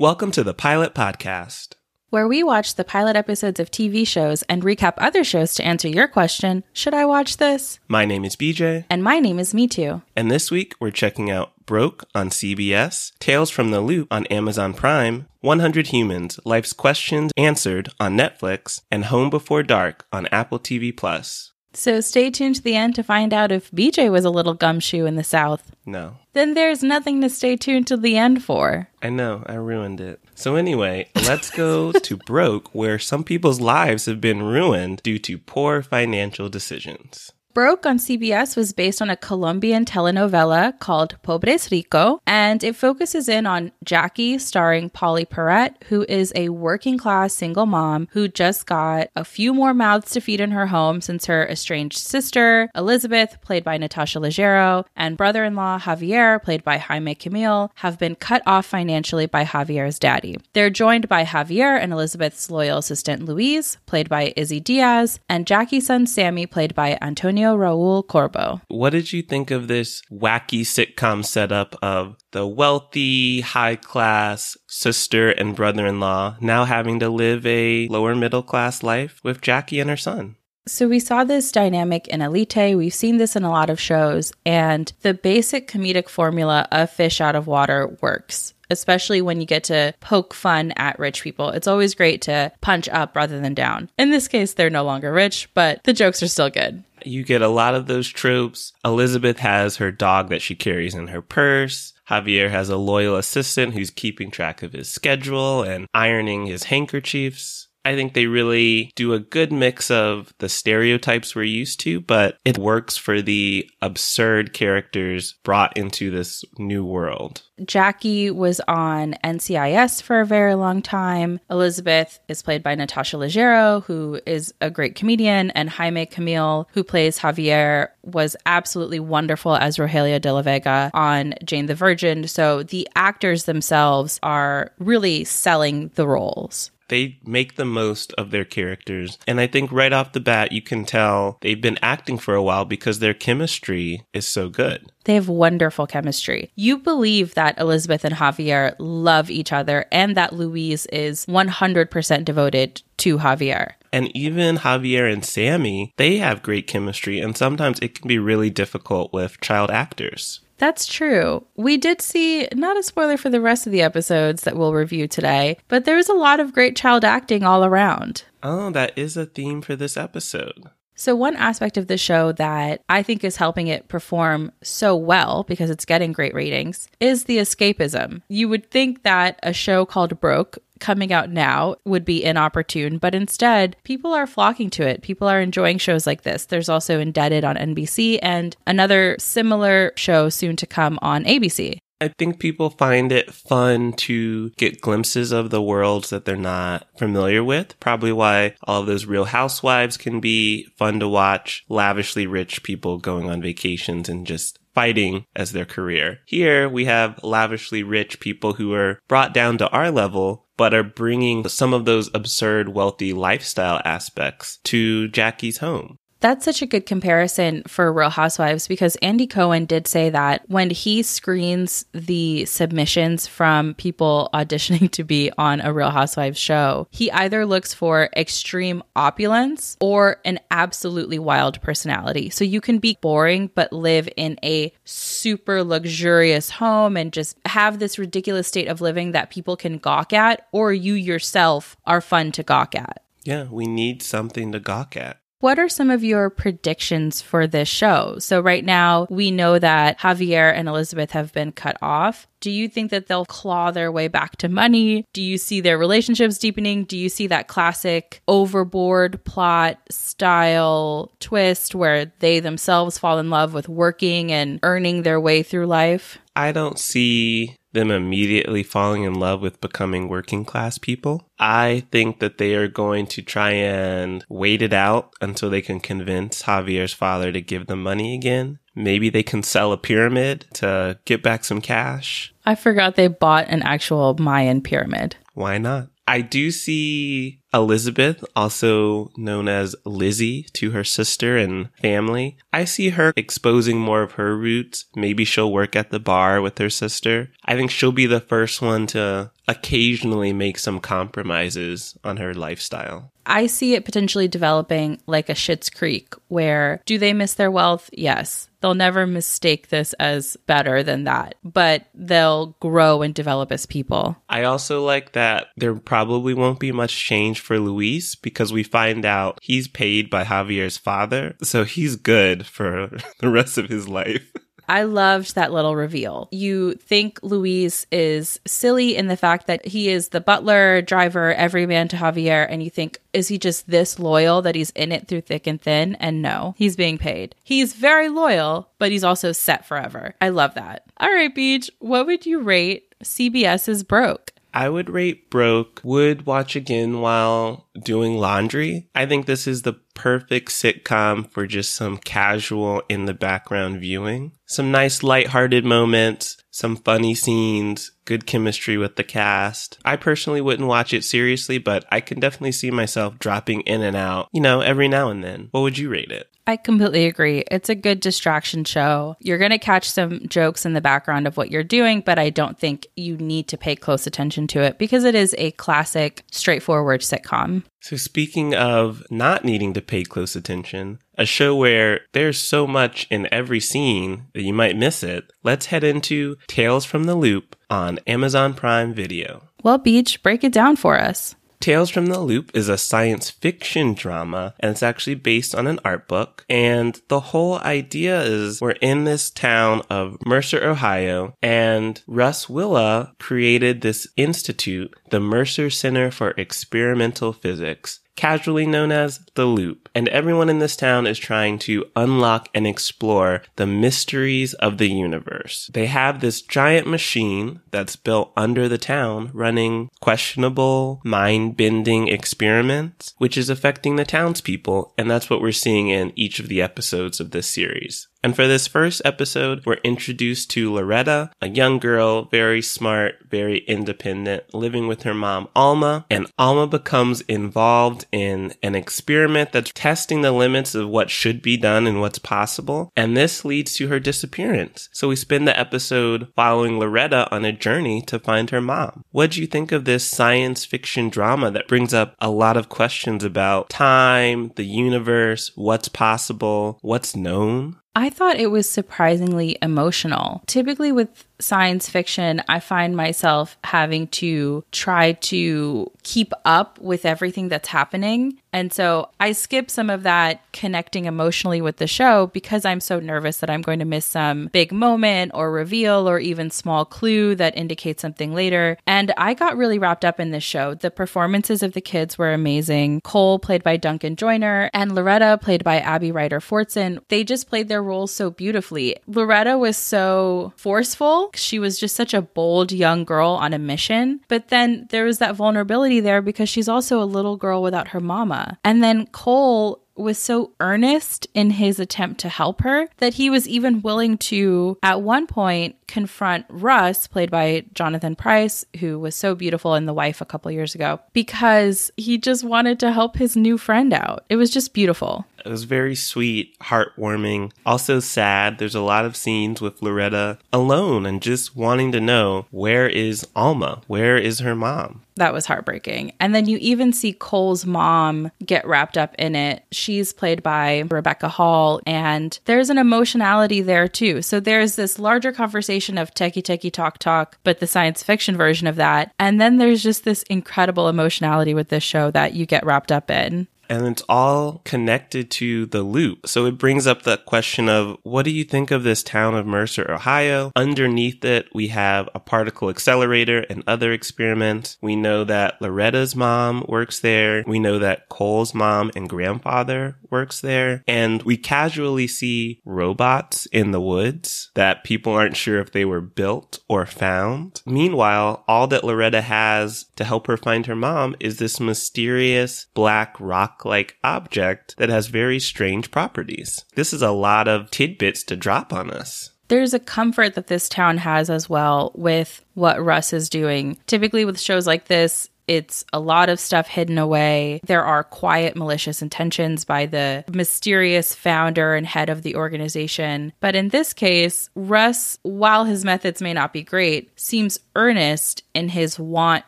Welcome to the Pilot Podcast. where we watch the pilot episodes of TV shows and recap other shows to answer your question Should I watch this? My name is BJ, And my name is Me Too. and this week we're checking out Broke on CBS, Tales from the Loop on Amazon Prime, 100 Humans, Life's Questions Answered on Netflix, and Home Before Dark on Apple TV Plus. So stay tuned to the end to find out if BJ was a little gumshoe in the South. No, Then there's nothing to stay tuned to the end for. I know, I ruined it. So anyway, let's go to Broke, where some people's lives have been ruined due to poor financial decisions. Broke on CBS was based on a Colombian telenovela called Pobres Rico, and it focuses in on Jackie, starring Pauley Perrette, who is a working class single mom who just got a few more mouths to feed in her home since her estranged sister, Elizabeth, played by Natasha Leggero, and brother in law, Javier, played by Jaime Camil, have been cut off financially by Javier's daddy. They're joined by Javier and Elizabeth's loyal assistant, Luis, played by Izzy Diaz, and Jackie's son, Sammy, played by Antonio. Raul Corbo. What did you think of this wacky sitcom setup of the wealthy, high class sister and brother in law now having to live a lower middle class life with Jackie and her son? So we saw this dynamic in Elite. We've seen this in a lot of shows, and the basic comedic formula of fish out of water works. Especially when you get to poke fun at rich people. It's always great to punch up rather than down. In this case, they're no longer rich, but the jokes are still good. You get a lot of those tropes. Elizabeth has her dog that she carries in her purse. Javier has a loyal assistant who's keeping track of his schedule and ironing his handkerchiefs. I think they really do a good mix of the stereotypes we're used to, but it works for the absurd characters brought into this new world. Jackie was on NCIS for a very long time. Elizabeth is played by Natasha Leggero, who is a great comedian, and Jaime Camil, who plays Javier, was absolutely wonderful as Rogelio de la Vega on Jane the Virgin. So the actors themselves are really selling the roles. They make the most of their characters. And I think right off the bat, you can tell they've been acting for a while because their chemistry is so good. They have wonderful chemistry. You believe that Elizabeth and Javier love each other and that Luis is 100% devoted to Javier. And even Javier and Sammy, they have great chemistry. And sometimes it can be really difficult with child actors. That's true. We did see, not a spoiler for the rest of the episodes that we'll review today, but there was a lot of great child acting all around. Oh, that is a theme for this episode. So, one aspect of the show that I think is helping it perform so well because it's getting great ratings is the escapism. You would think that a show called Broke coming out now would be inopportune, but instead, people are flocking to it. People are enjoying shows like this. There's also Indebted on NBC and another similar show soon to come on ABC. I think people find it fun to get glimpses of the worlds that they're not familiar with. Probably why all of those real housewives can be fun to watch. Lavishly rich people going on vacations and just fighting as their career. Here we have lavishly rich people who are brought down to our level, but are bringing some of those absurd wealthy lifestyle aspects to Jackie's home. That's such a good comparison for Real Housewives because Andy Cohen did say that when he screens the submissions from people auditioning to be on a Real Housewives show, he either looks for extreme opulence or an absolutely wild personality. So you can be boring but live in a super luxurious home and just have this ridiculous state of living that people can gawk at, or you yourself are fun to gawk at. Yeah, we need something to gawk at. What are some of your predictions for this show? So, right now, we know that Javier and Elizabeth have been cut off. Do you think that they'll claw their way back to money? Do you see their relationships deepening? Do you see that classic overboard plot style twist where they themselves fall in love with working and earning their way through life? I don't see them immediately falling in love with becoming working class people. I think that they are going to try and wait it out until they can convince Javier's father to give them money again. Maybe they can sell a pyramid to get back some cash. I forgot they bought an actual Mayan pyramid. Why not? I do see Elizabeth, also known as Lizzie to her sister and family. I see her exposing more of her roots. Maybe she'll work at the bar with her sister. I think she'll be the first one to occasionally make some compromises on her lifestyle. I see it potentially developing like a Schitt's Creek, where do they miss their wealth? Yes. They'll never mistake this as better than that, but they'll grow and develop as people. I also like that there probably won't be much change for Luis because we find out he's paid by Javier's father, so he's good for the rest of his life. I loved that little reveal. You think Luis is silly in the fact that he is the butler, driver, everyman to Javier, and you think, is he just this loyal that he's in it through thick and thin? And no, he's being paid. He's very loyal, but he's also set forever. I love that. All right, Beej, what would you rate CBS's Broke? I would rate Broke, would watch again while doing laundry. I think this is the perfect sitcom for just some casual in the background viewing. Some nice lighthearted moments, some funny scenes, good chemistry with the cast. I personally wouldn't watch it seriously, but I can definitely see myself dropping in and out, you know, every now and then. What would you rate it? I completely agree. It's a good distraction show. You're going to catch some jokes in the background of what you're doing, but I don't think you need to pay close attention to it because it is a classic, straightforward sitcom. So, speaking of not needing to pay close attention, a show where there's so much in every scene that you might miss it, let's head into Tales from the Loop on Amazon Prime Video. Well, Beej, break it down for us. Tales from the Loop is a science fiction drama and it's actually based on an art book. And the whole idea is we're in this town of Mercer, Ohio, and Russ Willard created this institute, the Mercer Center for Experimental Physics casually known as the Loop, and everyone in this town is trying to unlock and explore the mysteries of the universe. They have this giant machine that's built under the town running questionable, mind bending experiments, which is affecting the townspeople, and that's what we're seeing in each of the episodes of this series. And for this first episode, we're introduced to Loretta, a young girl, very smart, very independent, living with her mom, Alma. And Alma becomes involved in an experiment that's testing the limits of what should be done and what's possible. And this leads to her disappearance. So we spend the episode following Loretta on a journey to find her mom. What do you think of this science fiction drama that brings up a lot of questions about time, the universe, what's possible, what's known? I thought it was surprisingly emotional. Typically, with science fiction, I find myself having to try to keep up with everything that's happening. And so I skip some of that connecting emotionally with the show because I'm so nervous that I'm going to miss some big moment or reveal or even small clue that indicates something later. And I got really wrapped up in this show. The performances of the kids were amazing. Cole, played by Duncan Joiner, and Loretta, played by Abby Ryder Fortson, they just played their roles so beautifully. Loretta was so forceful. She was just such a bold young girl on a mission. But then there was that vulnerability there because she's also a little girl without her mama. And then Cole was so earnest in his attempt to help her that he was even willing to, at one point, confront Russ, played by Jonathan Pryce, who was so beautiful in The Wife a couple years ago, because he just wanted to help his new friend out. It was just beautiful. It was very sweet, heartwarming, also sad. There's a lot of scenes with Loretta alone and just wanting to know where is Alma? Where is her mom? That was heartbreaking. And then you even see Cole's mom get wrapped up in it. She's played by Rebecca Hall, and there's an emotionality there too. So there's this larger conversation of techie techie talk talk, but the science fiction version of that. And then there's just this incredible emotionality with this show that you get wrapped up in and it's all connected to the loop. So it brings up the question of what do you think of this town of Mercer, Ohio? Underneath it, we have a particle accelerator and other experiments. We know that Loretta's mom works there. We know that Cole's mom and grandfather works there. And we casually see robots in the woods that people aren't sure if they were built or found. Meanwhile, all that Loretta has to help her find her mom is this mysterious black rock like object that has very strange properties. This is a lot of tidbits to drop on us. There's a comfort that this town has as well with what Russ is doing. Typically, with shows like this, It's a lot of stuff hidden away. There are quiet, malicious intentions by the mysterious founder and head of the organization. But in this case, Russ, while his methods may not be great, seems earnest in his want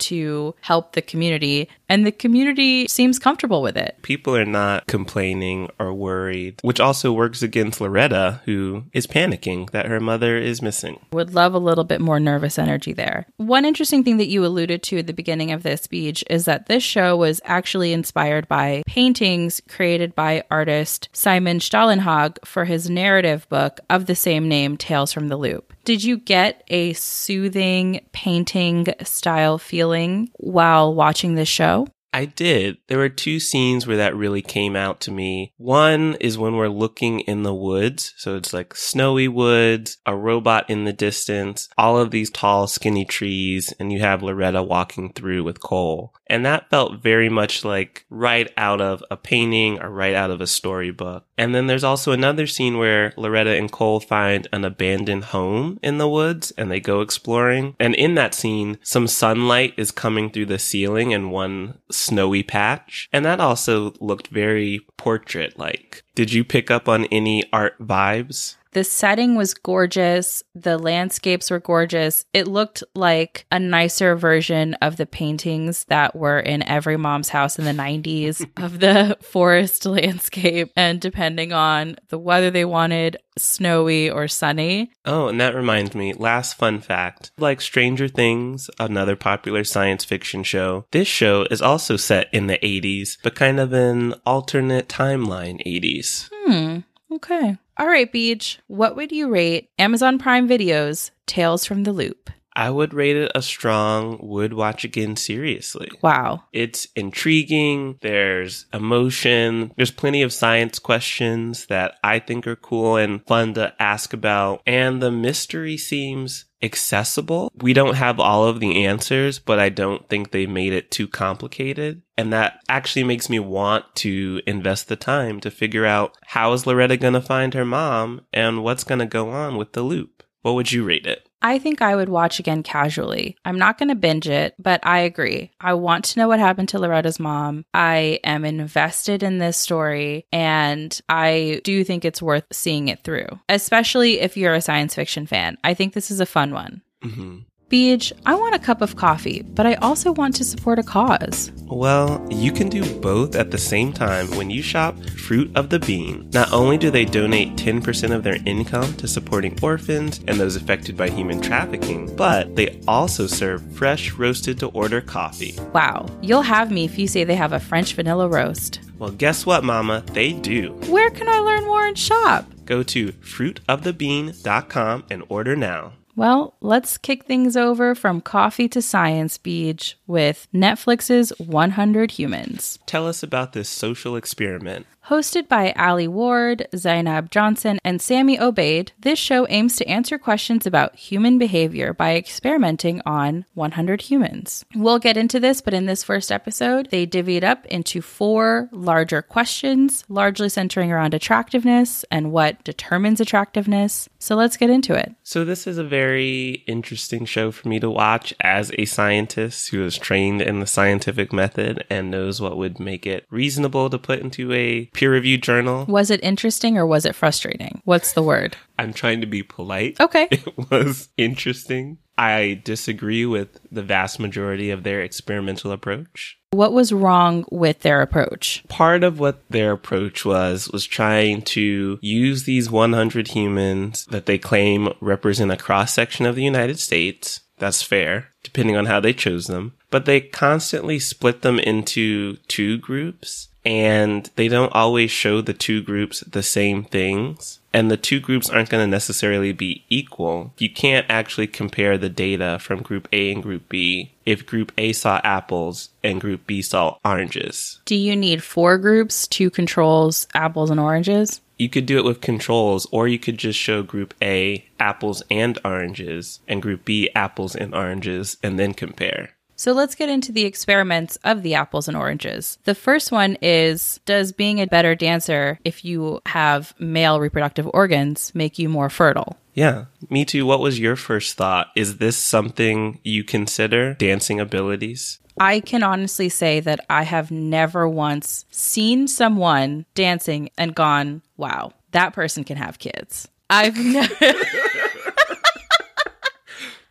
to help the community, and the community seems comfortable with it. People are not complaining or worried, which also works against Loretta, who is panicking that her mother is missing. Would love a little bit more nervous energy there. One interesting thing that you alluded to at the beginning of this speech is that this show was actually inspired by paintings created by artist Simon Stålenhag for his narrative book of the same name, Tales from the Loop. Did you get a soothing painting style feeling while watching this show? I did. There were two scenes where that really came out to me. One is when we're looking in the woods. So it's like snowy woods, a robot in the distance, all of these tall, skinny trees, and you have Loretta walking through with Cole. And that felt very much like right out of a painting or right out of a storybook. And then there's also another scene where Loretta and Cole find an abandoned home in the woods and they go exploring. And in that scene, some sunlight is coming through the ceiling and one snowy patch. And that also looked very portrait like. Did you pick up on any art vibes? The setting was gorgeous. The landscapes were gorgeous. It looked like a nicer version of the paintings that were in every mom's house in the 90s of the forest landscape. And depending on the weather they wanted, snowy or sunny. Oh, and that reminds me, last fun fact. Like Stranger Things, another popular science fiction show, this show is also set in the 80s, but kind of an alternate timeline 80s. Hmm. Okay. All right, Beej. What would you rate Amazon Prime Videos Tales from the Loop? I would rate it a strong would watch again seriously. Wow. It's intriguing. There's emotion. There's plenty of science questions that I think are cool and fun to ask about. And the mystery seems accessible. We don't have all of the answers, but I don't think they made it too complicated. And that actually makes me want to invest the time to figure out how is Loretta going to find her mom and what's going to go on with the loop. What would you rate it? I think I would watch again casually. I'm not going to binge it, but I agree. I want to know what happened to Loretta's mom. I am invested in this story, and I do think it's worth seeing it through, especially if you're a science fiction fan. I think this is a fun one. Mm-hmm. Beej, I want a cup of coffee, but I also want to support a cause. Well, you can do both at the same time when you shop Fruit of the Bean. Not only do they donate 10% of their income to supporting orphans and those affected by human trafficking, but they also serve fresh roasted to order coffee. Wow, you'll have me if you say they have a French vanilla roast. Well, guess what, Mama? They do. Where can I learn more and shop? Go to fruitofthebean.com and order now. Well, let's kick things over from coffee to science, Beej, with Netflix's 100 Humans. Tell us about this social experiment. Hosted by Alie Ward, Zainab Johnson, and Sammy Obeid, this show aims to answer questions about human behavior by experimenting on 100 humans. We'll get into this, but in this first episode, they divvied up into four larger questions, largely centering around attractiveness and what determines attractiveness. So let's get into it. So, this is a very interesting show for me to watch as a scientist who is trained in the scientific method and knows what would make it reasonable to put into a peer reviewed journal. Was it interesting or was it frustrating? What's the word? I'm trying to be polite. Okay. It was interesting. I disagree with the vast majority of their experimental approach. What was wrong with their approach? Part of what their approach was was trying to use these 100 humans that they claim represent a cross section of the United States. That's fair, depending on how they chose them. But they constantly split them into two groups and they don't always show the two groups the same things. And the two groups aren't going to necessarily be equal. You can't actually compare the data from group A and group B if group A saw apples and group B saw oranges. Do you need four groups, two controls, apples and oranges? You could do it with controls, or you could just show group A apples and oranges, and group B apples and oranges, and then compare. So let's get into the experiments of the apples and oranges. The first one is Does being a better dancer, if you have male reproductive organs, make you more fertile? Yeah. Me too. What was your first thought? Is this something you consider dancing abilities? I can honestly say that I have never once seen someone dancing and gone, wow, that person can have kids. I've never.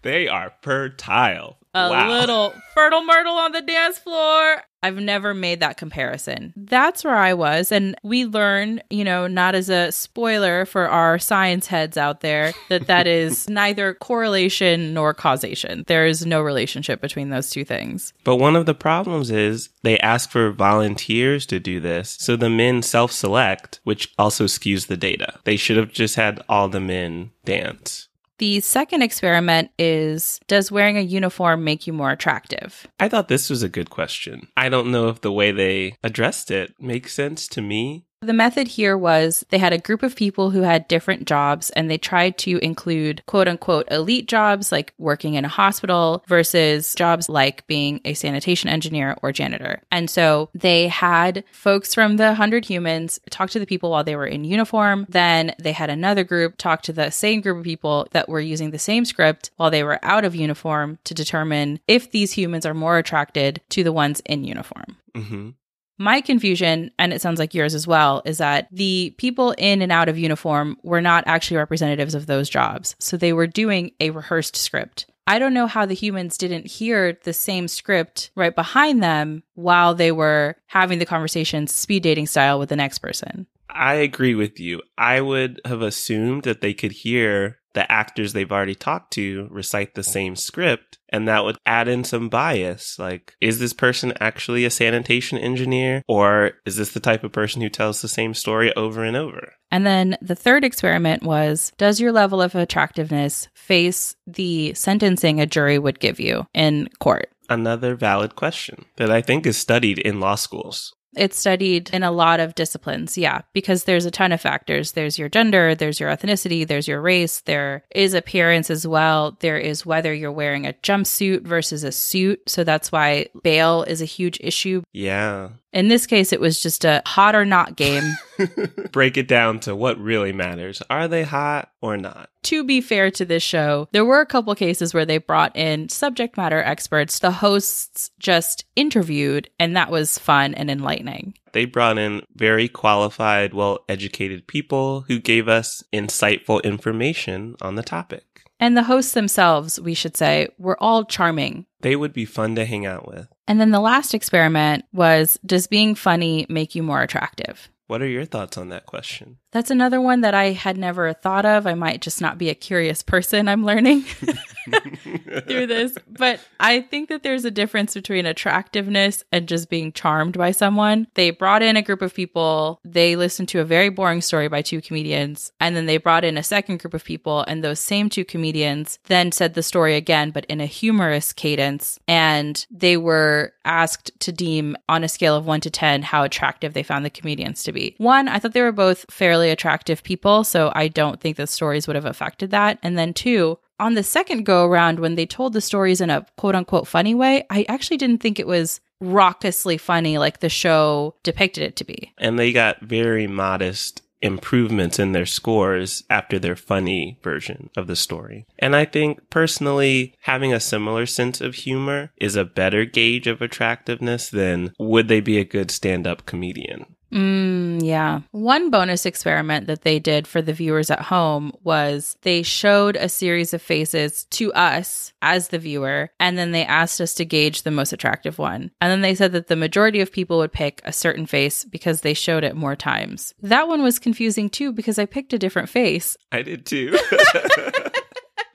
They are fertile. A wow. little fertile myrtle on the dance floor. I've never made that comparison. That's where I was. And we learn, you know, not as a spoiler for our science heads out there, that that is neither correlation nor causation. There is no relationship between those two things. But one of the problems is they ask for volunteers to do this, so the men self select, which also skews the data. They should have just had all the men dance. The second experiment is Does wearing a uniform make you more attractive? I thought this was a good question. I don't know if the way they addressed it makes sense to me. The method here was they had a group of people who had different jobs and they tried to include quote unquote elite jobs like working in a hospital versus jobs like being a sanitation engineer or janitor. And so they had folks from the 100 humans talk to the people while they were in uniform. Then they had another group talk to the same group of people that were using the same script while they were out of uniform to determine if these humans are more attracted to the ones in uniform. hmm My confusion, and it sounds like yours as well, is that the people in and out of uniform were not actually representatives of those jobs. So they were doing a rehearsed script. I don't know how the humans didn't hear the same script right behind them while they were having the conversation speed dating style with the next person. I agree with you. I would have assumed that they could hear the actors they've already talked to recite the same script, and that would add in some bias. Like, is this person actually a sanitation engineer, or is this the type of person who tells the same story over and over? And then the third experiment was Does your level of attractiveness face the sentencing a jury would give you in court? Another valid question that I think is studied in law schools. It's studied in a lot of disciplines, yeah, because there's a ton of factors. There's your gender, there's your ethnicity, there's your race, there is appearance as well. There is whether you're wearing a jumpsuit versus a suit. So that's why bail is a huge issue. Yeah. In this case, it was just a hot or not game. Break it down to what really matters. Are they hot or not? to be fair to this show, there were a couple cases where they brought in subject matter experts. The hosts just interviewed, and that was fun and enlightening. They brought in very qualified, well educated people who gave us insightful information on the topic. And the hosts themselves, we should say, were all charming. They would be fun to hang out with. And then the last experiment was Does being funny make you more attractive? What are your thoughts on that question? That's another one that I had never thought of. I might just not be a curious person. I'm learning through this. But I think that there's a difference between attractiveness and just being charmed by someone. They brought in a group of people, they listened to a very boring story by two comedians, and then they brought in a second group of people, and those same two comedians then said the story again, but in a humorous cadence. And they were asked to deem on a scale of one to 10 how attractive they found the comedians to be. One, I thought they were both fairly attractive people, so I don't think the stories would have affected that. And then two, on the second go around, when they told the stories in a quote unquote funny way, I actually didn't think it was raucously funny like the show depicted it to be. And they got very modest improvements in their scores after their funny version of the story. And I think personally, having a similar sense of humor is a better gauge of attractiveness than would they be a good stand up comedian. Mm, yeah. One bonus experiment that they did for the viewers at home was they showed a series of faces to us as the viewer, and then they asked us to gauge the most attractive one. And then they said that the majority of people would pick a certain face because they showed it more times. That one was confusing too because I picked a different face. I did too.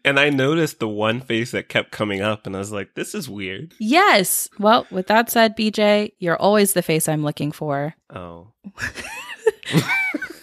and I noticed the one face that kept coming up, and I was like, this is weird. Yes. Well, with that said, BJ, you're always the face I'm looking for. Oh.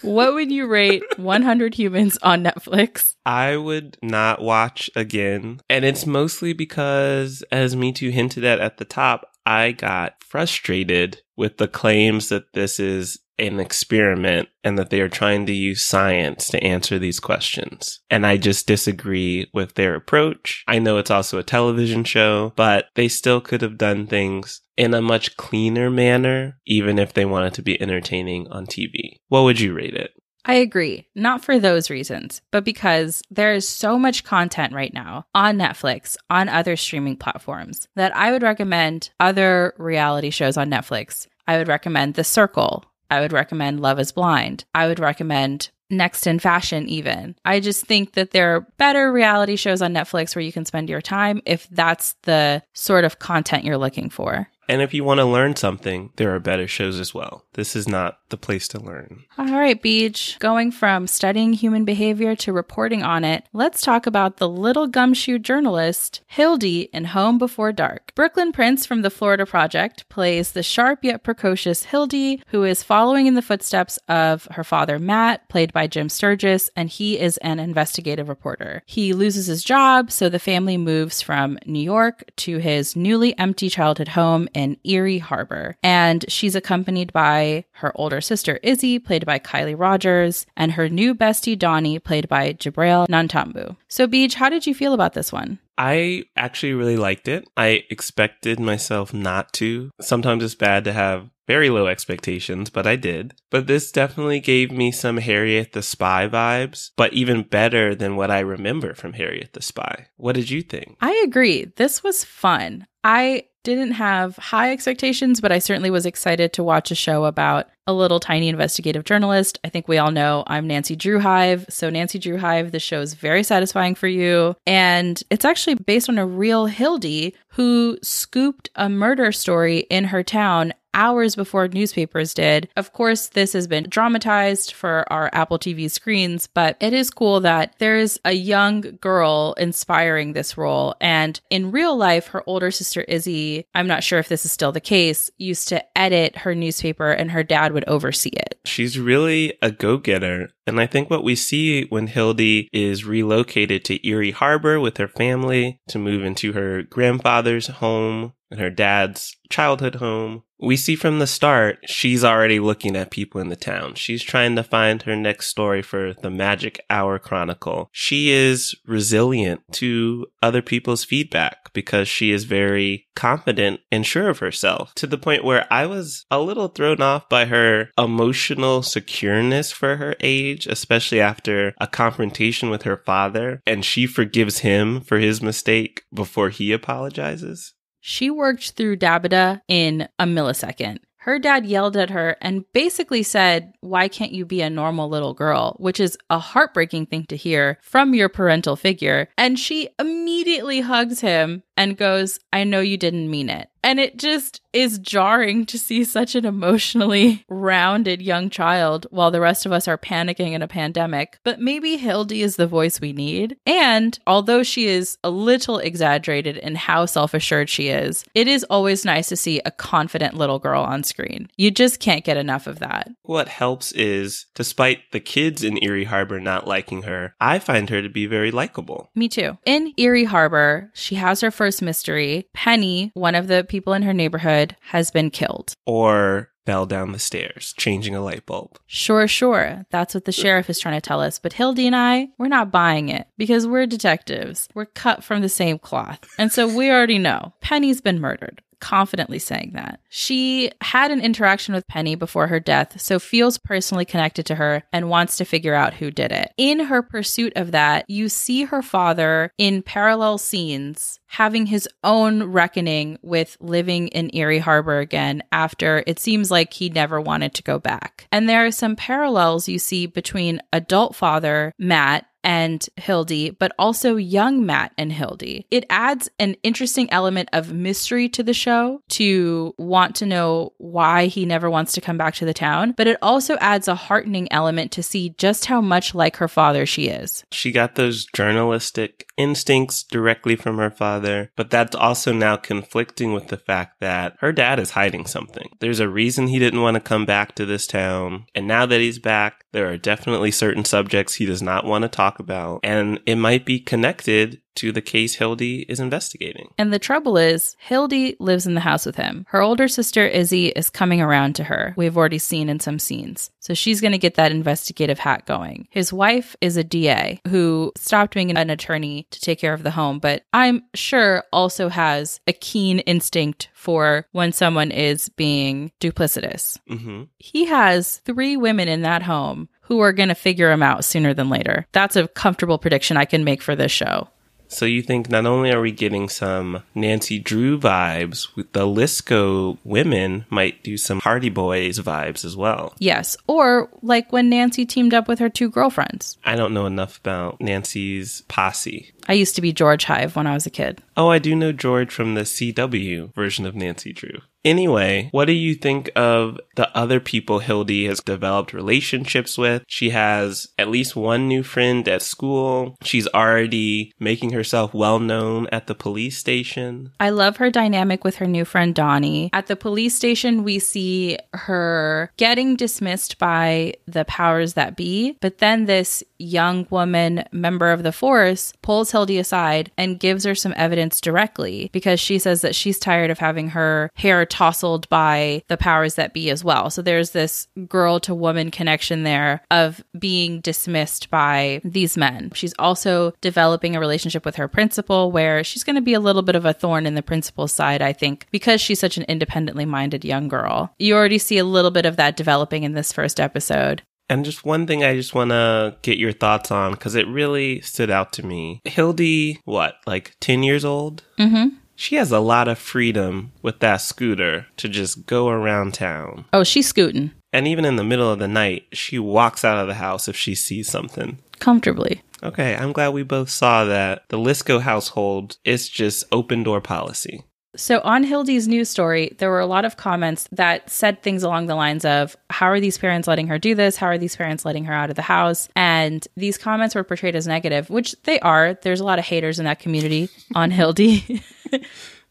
What would you rate 100 Humans on Netflix? I would not watch again. And it's mostly because, as Me Too hinted at at the top, I got frustrated with the claims that this is an experiment and that they are trying to use science to answer these questions. And I just disagree with their approach. I know it's also a television show, but they still could have done things in a much cleaner manner, even if they wanted to be entertaining on TV. What would you rate it? I agree. Not for those reasons, but because there is so much content right now on Netflix, on other streaming platforms, that I would recommend other reality shows on Netflix. I would recommend The Circle. I would recommend Love is Blind. I would recommend Next in Fashion, even. I just think that there are better reality shows on Netflix where you can spend your time if that's the sort of content you're looking for. And if you want to learn something, there are better shows as well. This is not the place to learn. All right, Beej. Going from studying human behavior to reporting on it, let's talk about the little gumshoe journalist, Hildy, in Home Before Dark. Brooklyn Prince from the Florida Project plays the sharp yet precocious Hildy, who is following in the footsteps of her father, Matt, played by Jim Sturgess, and he is an investigative reporter. He loses his job, so the family moves from New York to his newly empty childhood home in Erie Harbor. And she's accompanied by her older sister Izzy, played by Kylie Rogers, and her new bestie Donnie, played by Jibrail Nantambu. So, Beej, how did you feel about this one? I actually really liked it. I expected myself not to. Sometimes it's bad to have very low expectations, but I did. But this definitely gave me some Harriet the Spy vibes, but even better than what I remember from Harriet the Spy. What did you think? I agree. This was fun. I didn't have high expectations, but I certainly was excited to watch a show about a little tiny investigative journalist. I think we all know I'm Nancy Drewhive. So, Nancy Drewhive, the show is very satisfying for you. And it's actually based on a real Hildy who scooped a murder story in her town hours before newspapers did. Of course, this has been dramatized for our Apple TV screens, but it is cool that there is a young girl inspiring this role. And in real life, her older sister Izzy, I'm not sure if this is still the case, used to edit her newspaper and her dad would oversee it. She's really a go getter. And I think what we see when Hildy is relocated to Erie Harbor with her family to move into her grandfather's home and her dad's childhood home. We see from the start, she's already looking at people in the town. She's trying to find her next story for the Magic Hour Chronicle. She is resilient to other people's feedback because she is very confident and sure of herself to the point where I was a little thrown off by her emotional secureness for her age, especially after a confrontation with her father and she forgives him for his mistake before he apologizes. She worked through Dabida in a millisecond. Her dad yelled at her and basically said, Why can't you be a normal little girl? Which is a heartbreaking thing to hear from your parental figure. And she immediately hugs him and goes, I know you didn't mean it. And it just is jarring to see such an emotionally rounded young child while the rest of us are panicking in a pandemic. But maybe Hildy is the voice we need. And although she is a little exaggerated in how self assured she is, it is always nice to see a confident little girl on screen. You just can't get enough of that. What helps is, despite the kids in Erie Harbor not liking her, I find her to be very likable. Me too. In Erie Harbor, she has her first mystery. Penny, one of the people in her neighborhood, has been killed. Or fell down the stairs, changing a light bulb. Sure, sure. That's what the sheriff is trying to tell us. But Hildy and I, we're not buying it because we're detectives. We're cut from the same cloth. And so we already know Penny's been murdered confidently saying that. She had an interaction with Penny before her death, so feels personally connected to her and wants to figure out who did it. In her pursuit of that, you see her father in parallel scenes having his own reckoning with living in Erie Harbor again after it seems like he never wanted to go back. And there are some parallels you see between adult father, Matt, and Hildy, but also young Matt and Hildy. It adds an interesting element of mystery to the show to want to know why he never wants to come back to the town, but it also adds a heartening element to see just how much like her father she is. She got those journalistic instincts directly from her father, but that's also now conflicting with the fact that her dad is hiding something. There's a reason he didn't want to come back to this town, and now that he's back, there are definitely certain subjects he does not want to talk about, and it might be connected to the case Hildy is investigating. And the trouble is, Hildy lives in the house with him. Her older sister Izzy is coming around to her. We've already seen in some scenes. So she's going to get that investigative hat going. His wife is a DA who stopped being an attorney to take care of the home, but I'm sure also has a keen instinct for when someone is being duplicitous. Mm-hmm. He has three women in that home who are going to figure him out sooner than later. That's a comfortable prediction I can make for this show. So you think not only are we getting some Nancy Drew vibes, the Lisko women might do some Hardy Boys vibes as well. Yes. Or like when Nancy teamed up with her two girlfriends. I don't know enough about Nancy's posse. I used to be George Hive when I was a kid. Oh, I do know George from the CW version of Nancy Drew. Anyway, what do you think of the other people Hildy has developed relationships with? She has at least one new friend at school. She's already making herself well known at the police station. I love her dynamic with her new friend Donnie. At the police station, we see her getting dismissed by the powers that be, but then this young woman member of the force pulls Hildy aside and gives her some evidence directly because she says that she's tired of having her hair tousled by the powers that be as well. So there's this girl to woman connection there of being dismissed by these men. She's also developing a relationship with her principal where she's going to be a little bit of a thorn in the principal's side, I think, because she's such an independently minded young girl. You already see a little bit of that developing in this first episode. And just one thing I just want to get your thoughts on because it really stood out to me. Hildy, what, like 10 years old? Mm-hmm. She has a lot of freedom with that scooter to just go around town. Oh, she's scooting And even in the middle of the night, she walks out of the house if she sees something. comfortably. Okay, I'm glad we both saw that the Lisko household is just open door policy. So on Hildy's news story, there were a lot of comments that said things along the lines of, How are these parents letting her do this? How are these parents letting her out of the house? And these comments were portrayed as negative, which they are. There's a lot of haters in that community on Hildy.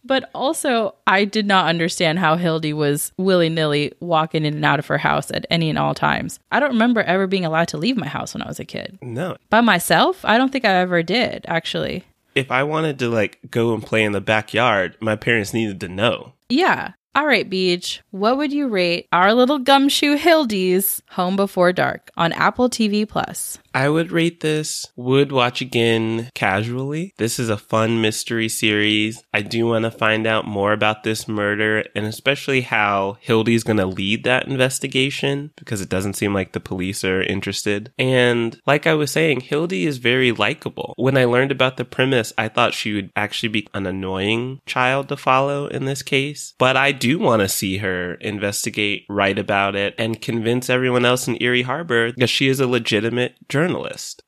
But also, I did not understand how Hildy was willy nilly walking in and out of her house at any and all times. I don't remember ever being allowed to leave my house when I was a kid. No. By myself? I don't think I ever did, actually. If I wanted to like go and play in the backyard, my parents needed to know. Yeah. All right, Beej. What would you rate our little gumshoe Hildy's Home Before Dark on Apple TV Plus? I would rate this, would watch again casually. This is a fun mystery series. I do want to find out more about this murder and especially how Hildy's going to lead that investigation because it doesn't seem like the police are interested. And like I was saying, Hildy is very likable. When I learned about the premise, I thought she would actually be an annoying child to follow in this case. But I do want to see her investigate, write about it, and convince everyone else in Erie Harbor that she is a legitimate journalist.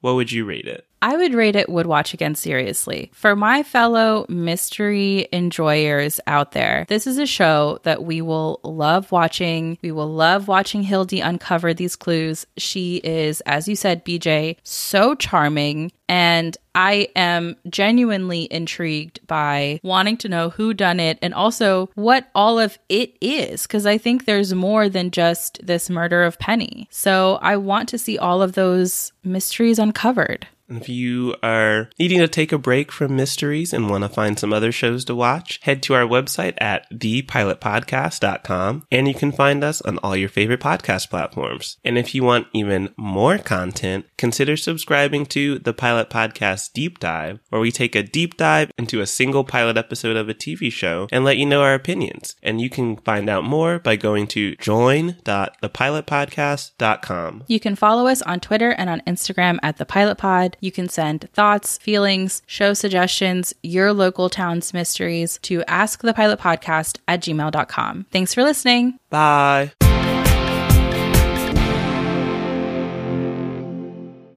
What would you rate it? I would rate it Would Watch Again seriously. For my fellow mystery enjoyers out there, this is a show that we will love watching. We will love watching Hildy uncover these clues. She is, as you said, BJ, so charming. And I am genuinely intrigued by wanting to know who done it and also what all of it is because I think there's more than just this murder of Penny. So I want to see all of those mysteries uncovered. If you are needing to take a break from mysteries and want to find some other shows to watch, head to our website at thepilotpodcast.com and you can find us on all your favorite podcast platforms. And if you want even more content, consider subscribing to the Pilot Podcast Deep Dive, where we take a deep dive into a single pilot episode of a TV show and let you know our opinions. And you can find out more by going to join.thepilotpodcast.com. You can follow us on Twitter and on Instagram at the Pilot Pod. You can send thoughts, feelings, show suggestions, your local town's mysteries to askthepilotpodcast at gmail.com. Thanks for listening. Bye.